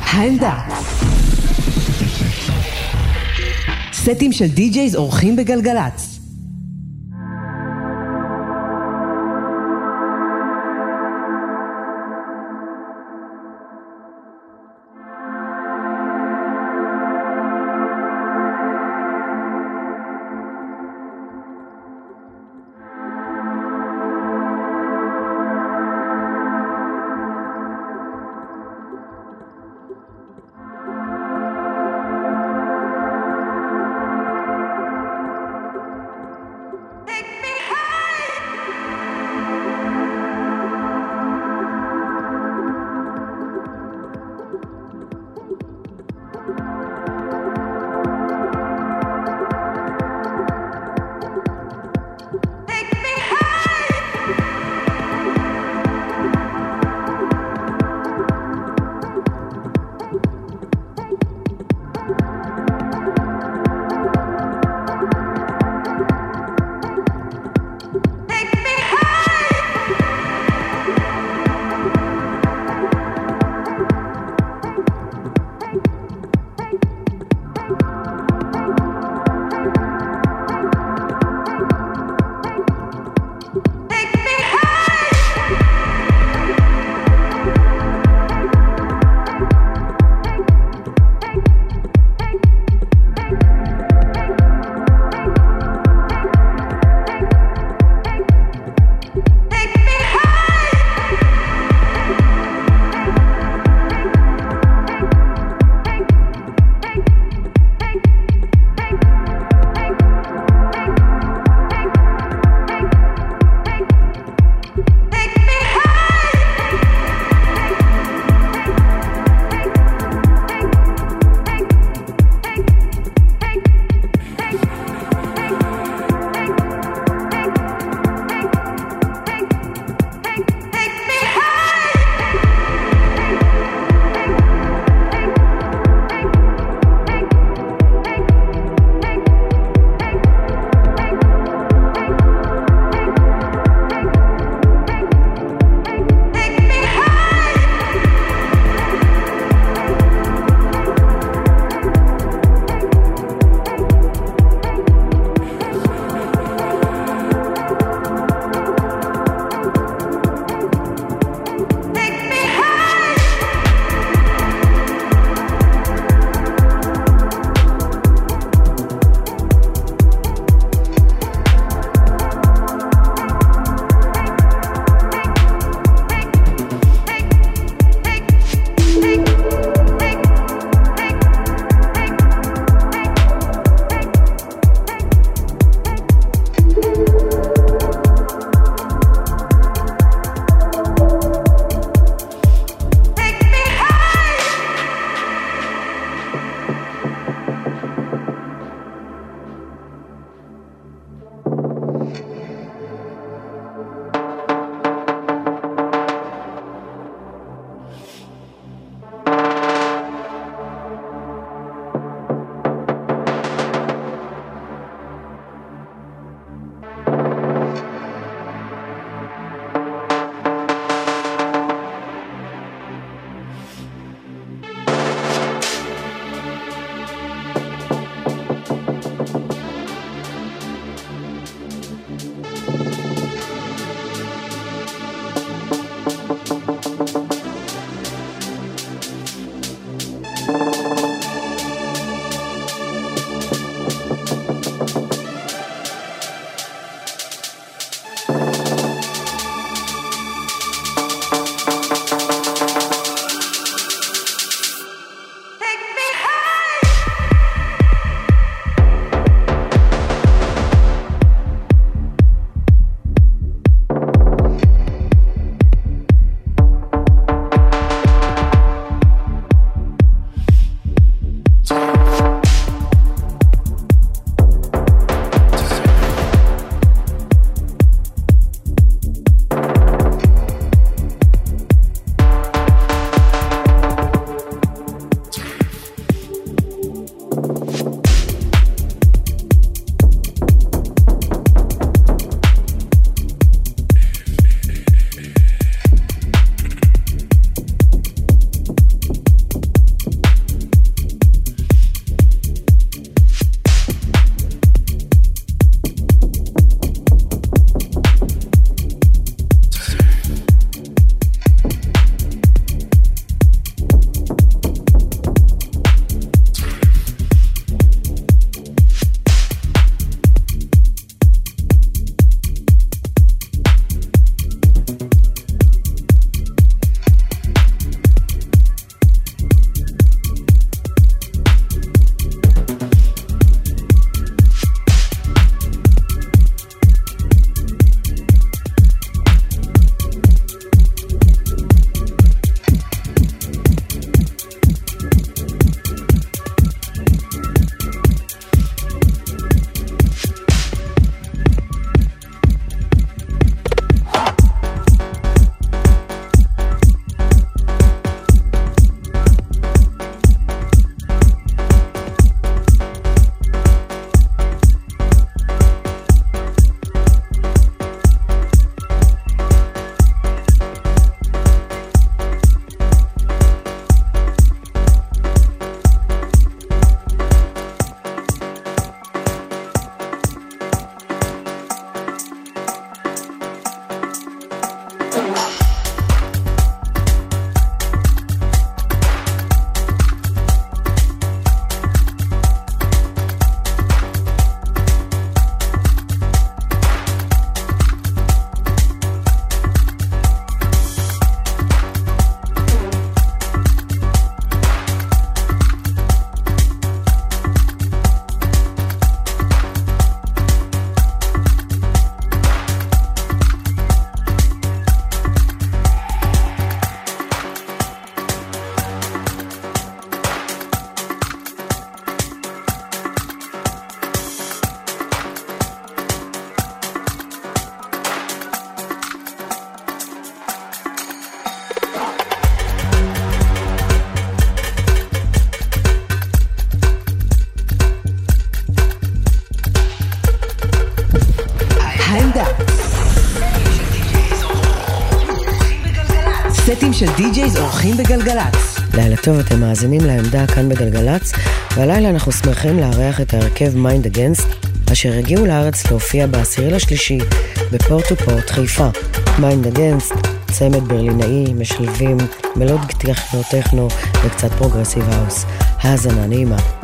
העמדה. סטים של די-ג'ייז אורחים בגלגלצ. אורחים בגלגלצ. לילה טוב, אתם מאזינים לעמדה כאן בגלגלצ, והלילה אנחנו שמחים לארח את ההרכב Mind Against, אשר הגיעו לארץ להופיע בעשירי לשלישי ב Port to Port חיפה. Mind Against, צמד ברלינאי, משלבים melodic techno techno וקצת progressive house. האזנה נעימה.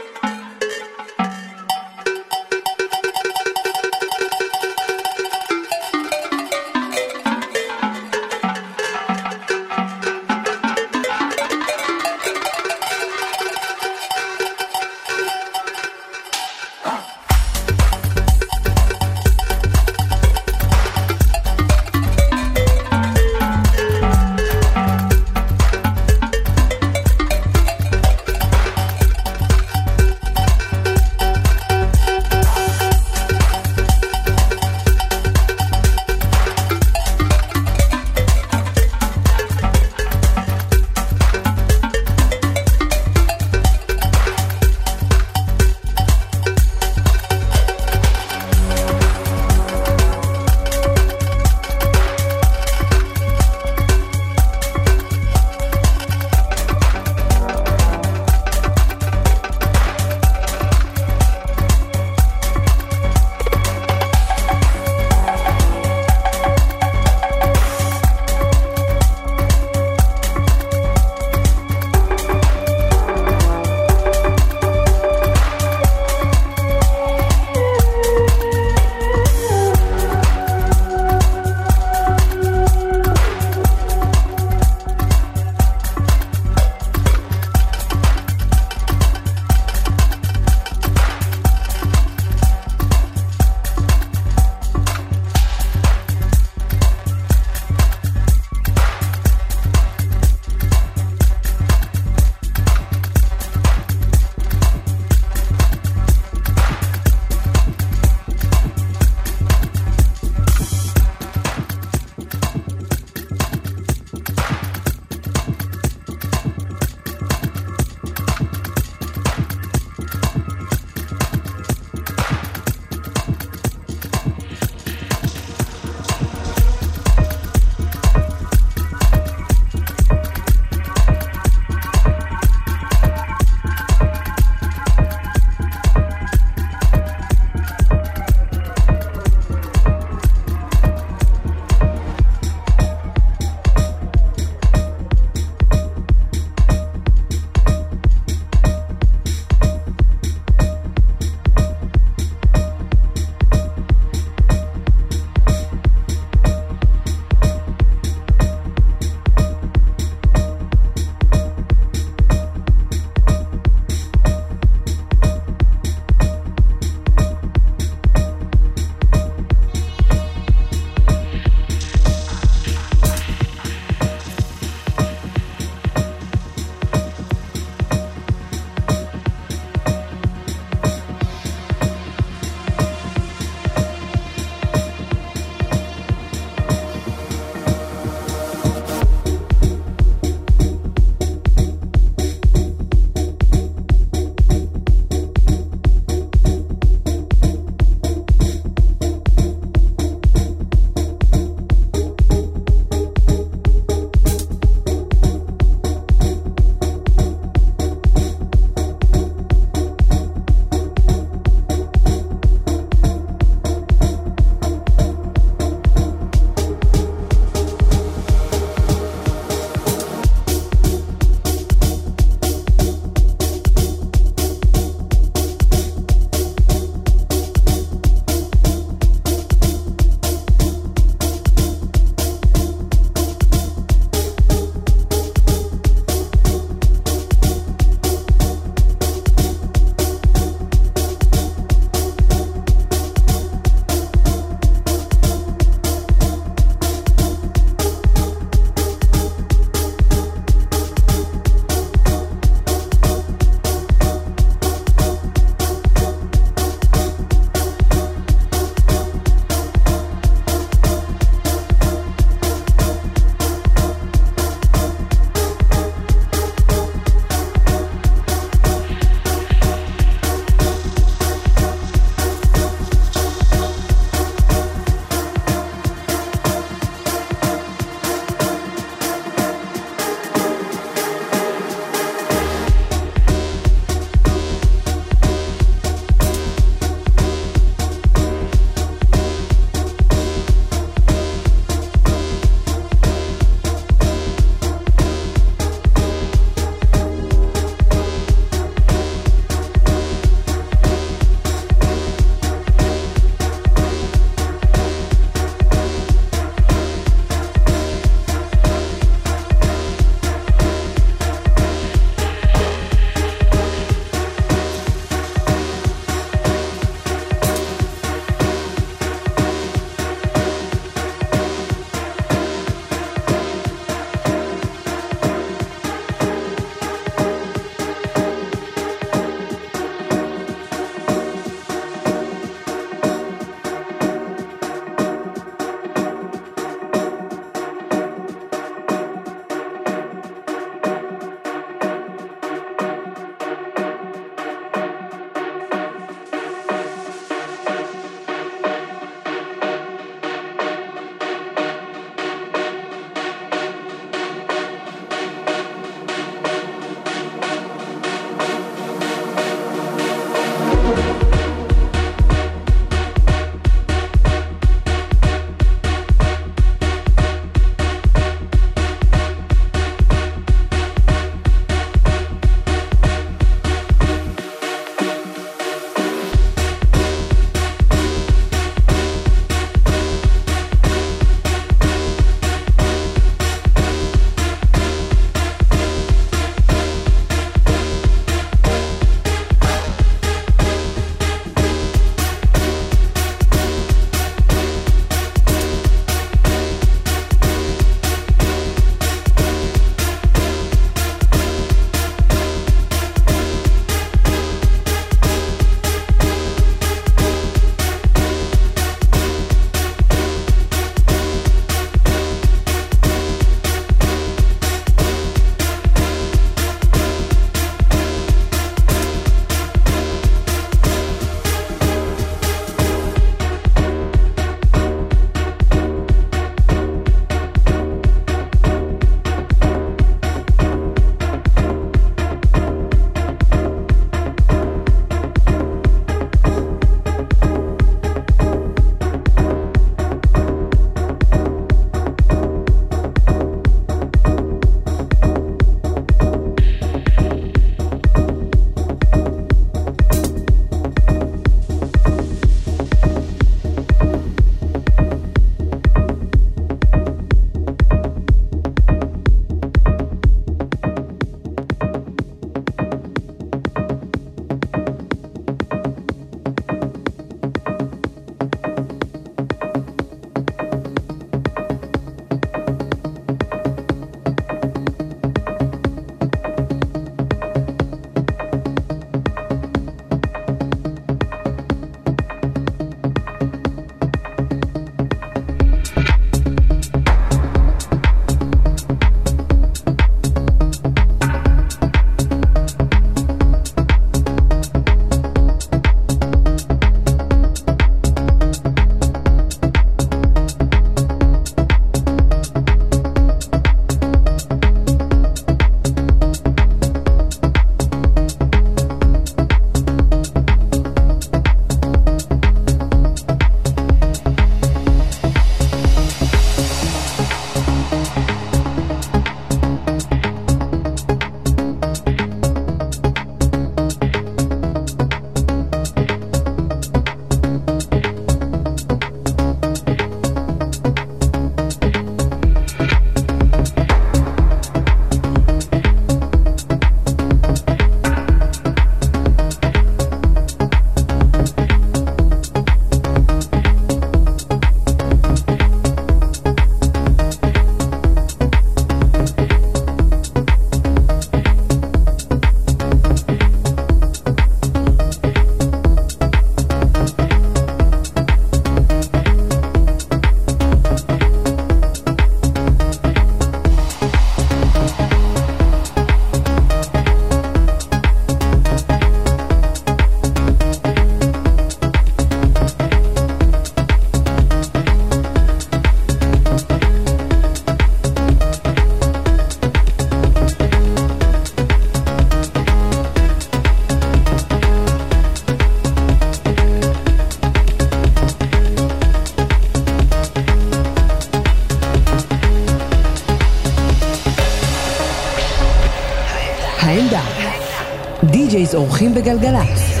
אורחים בגלגלצ.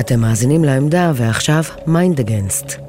אתם מאזינים לעמדה, ועכשיו Mind Against.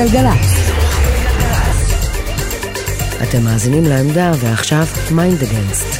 בגלגלצ. אתם מאזינים לעמדה, ועכשיו מיינד אגנסט.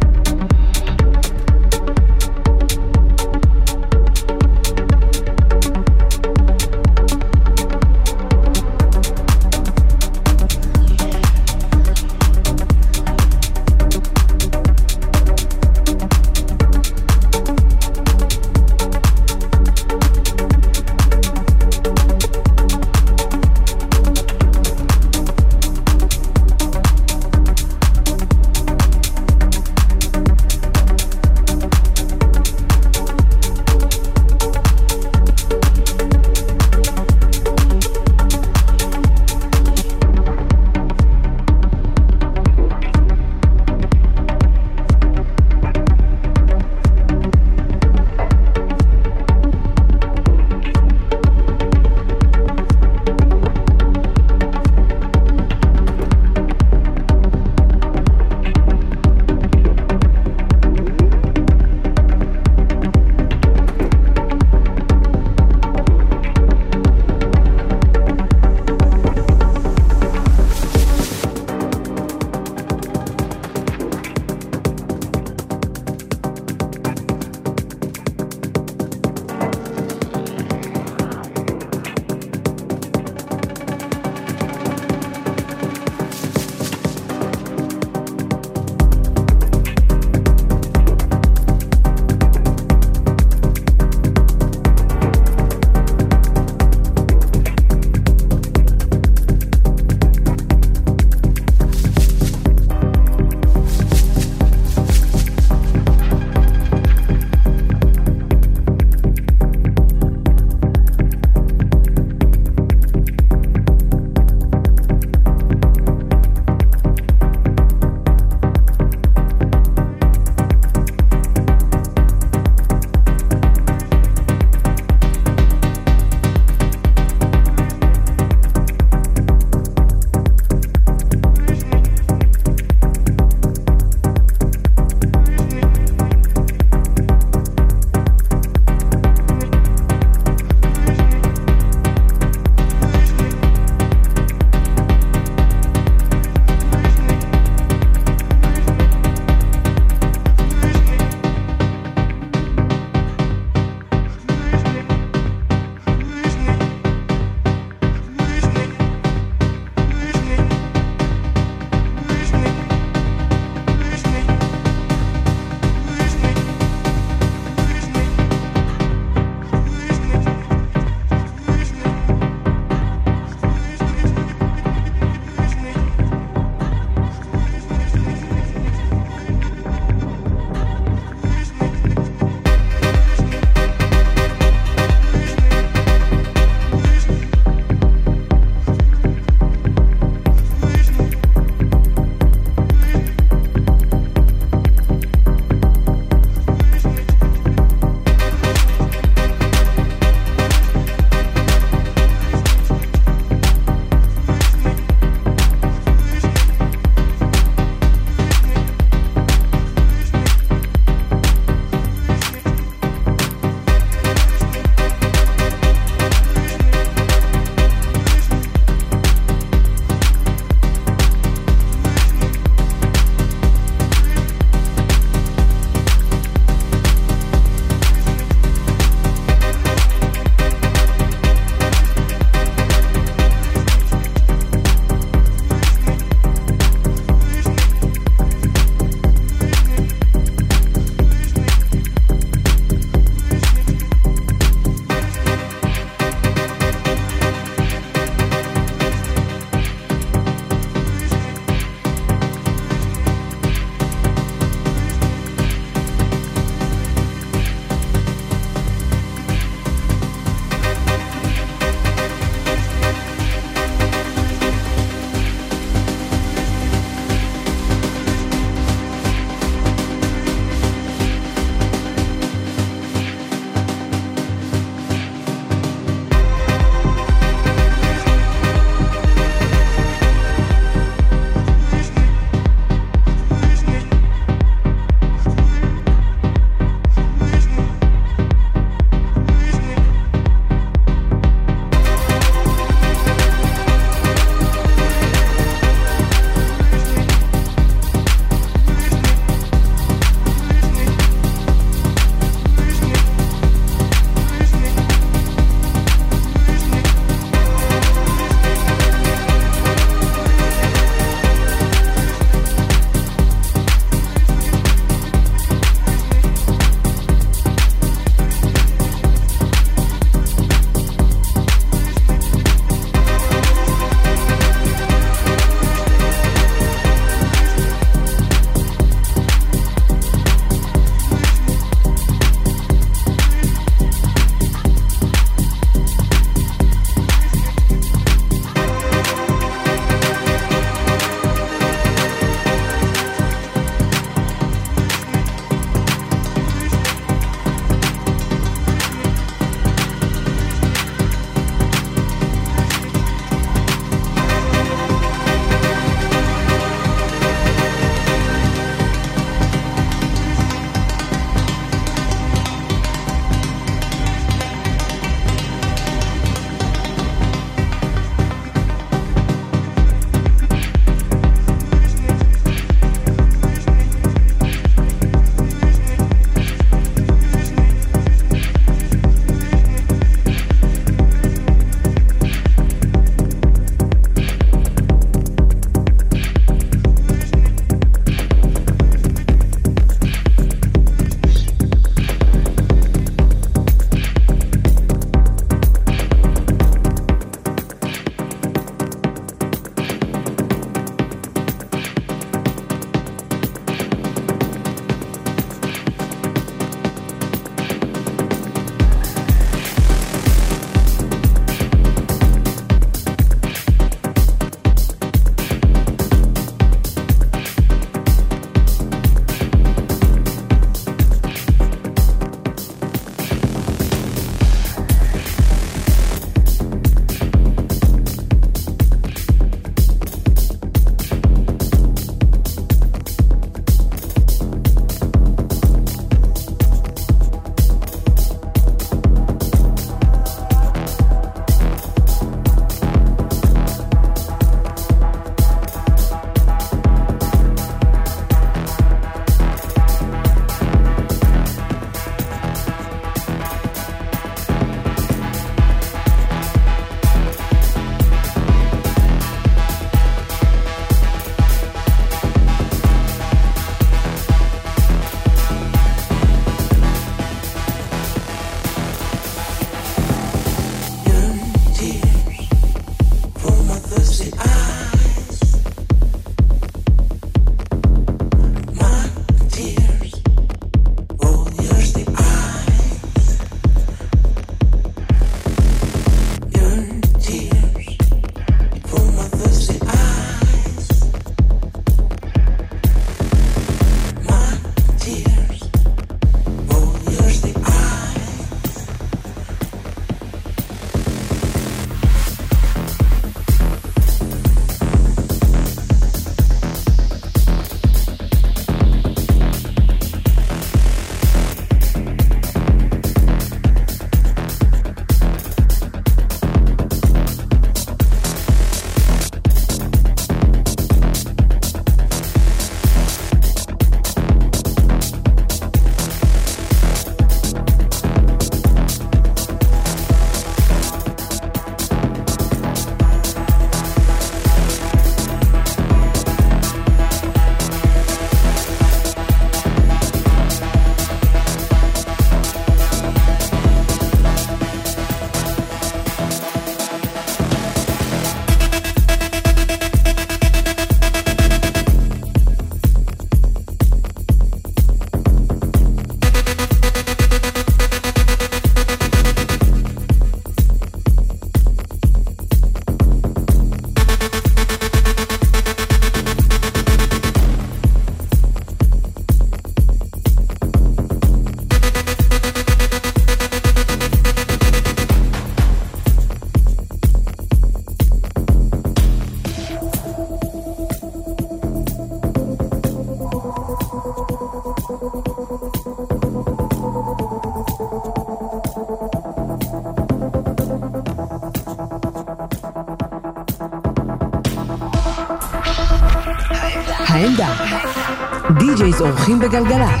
אורחים בגלגלצ.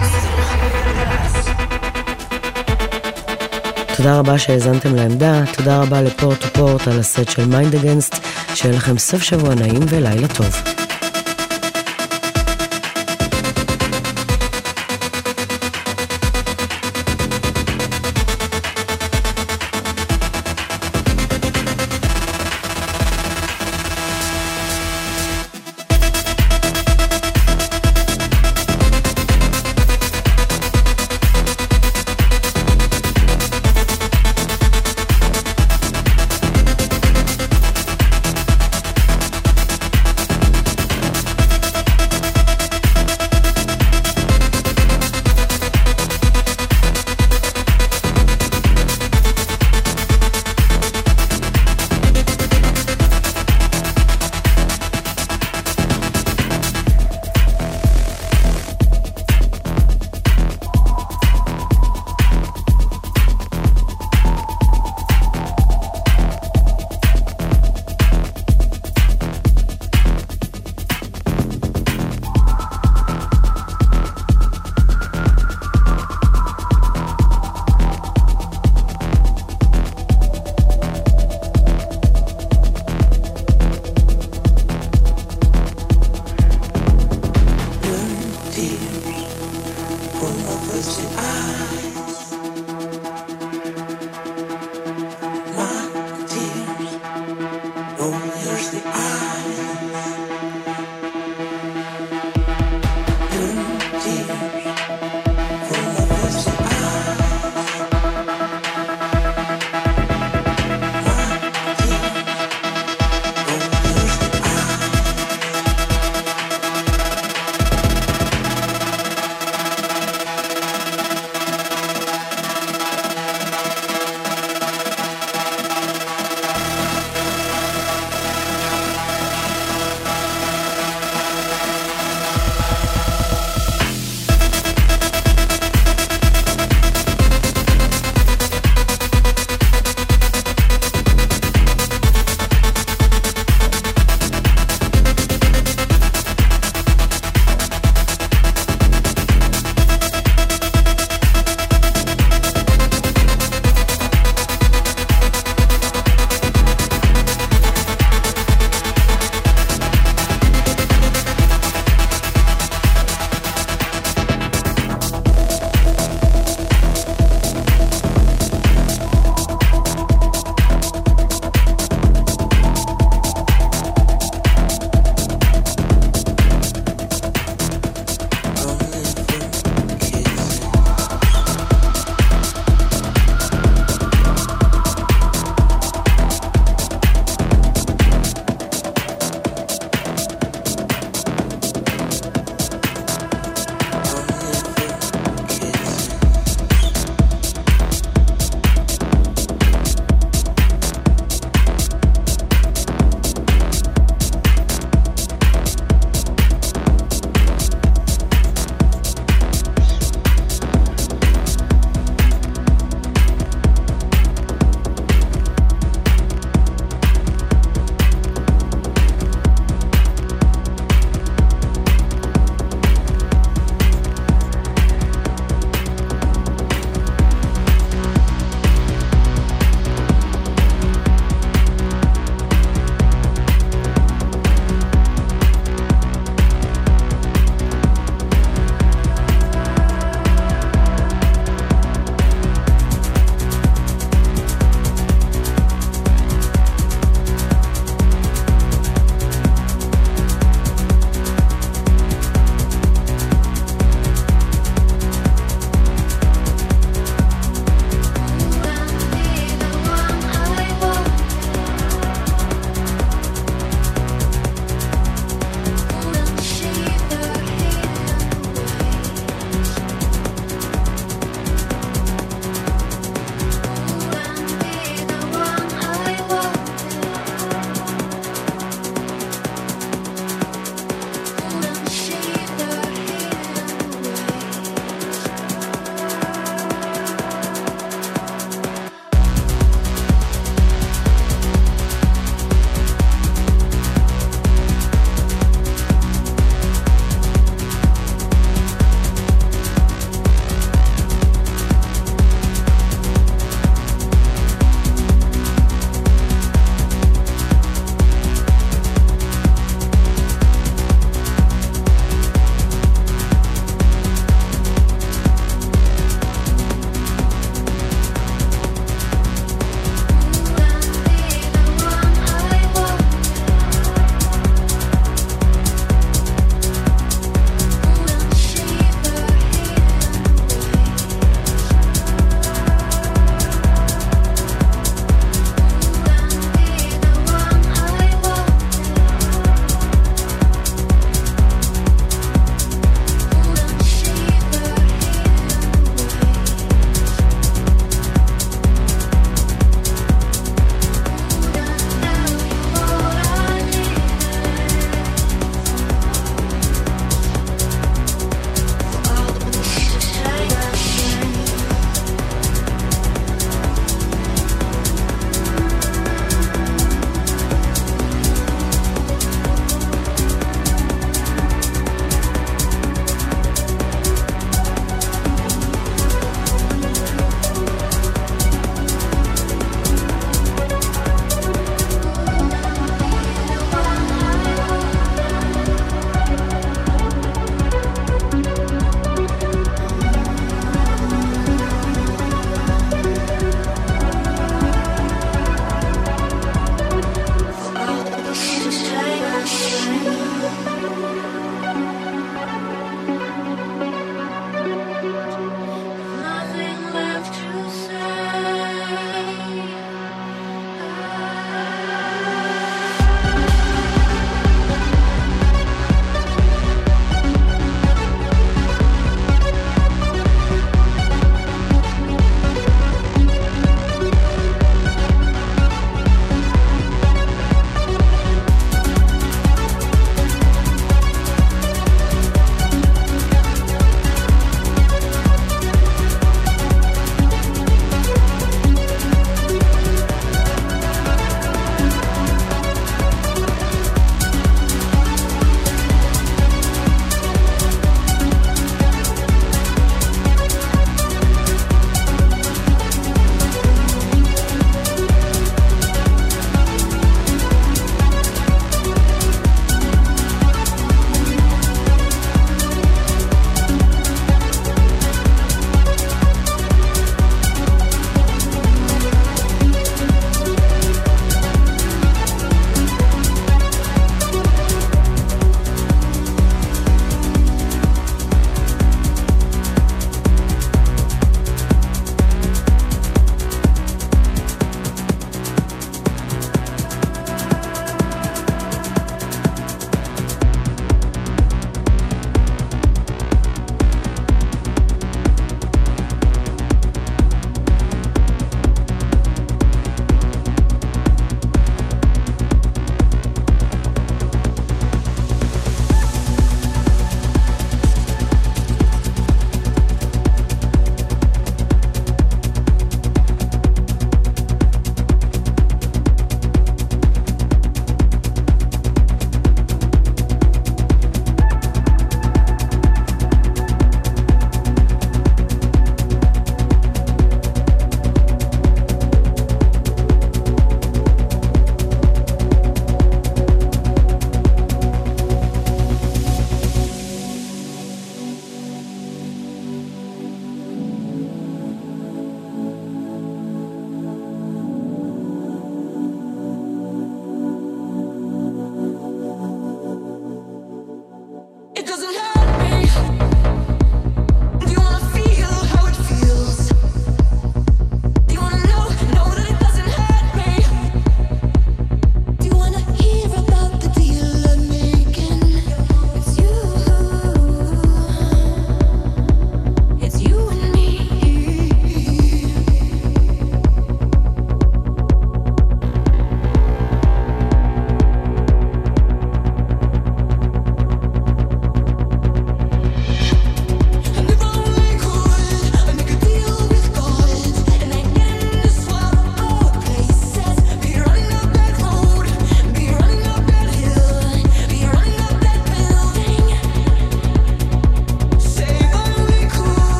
תודה רבה שהאזנתם לעמדה, תודה רבה ל Port to Port על הסט של Mind Against, שיהיה לכם סוף שבוע נעים ולילה טוב.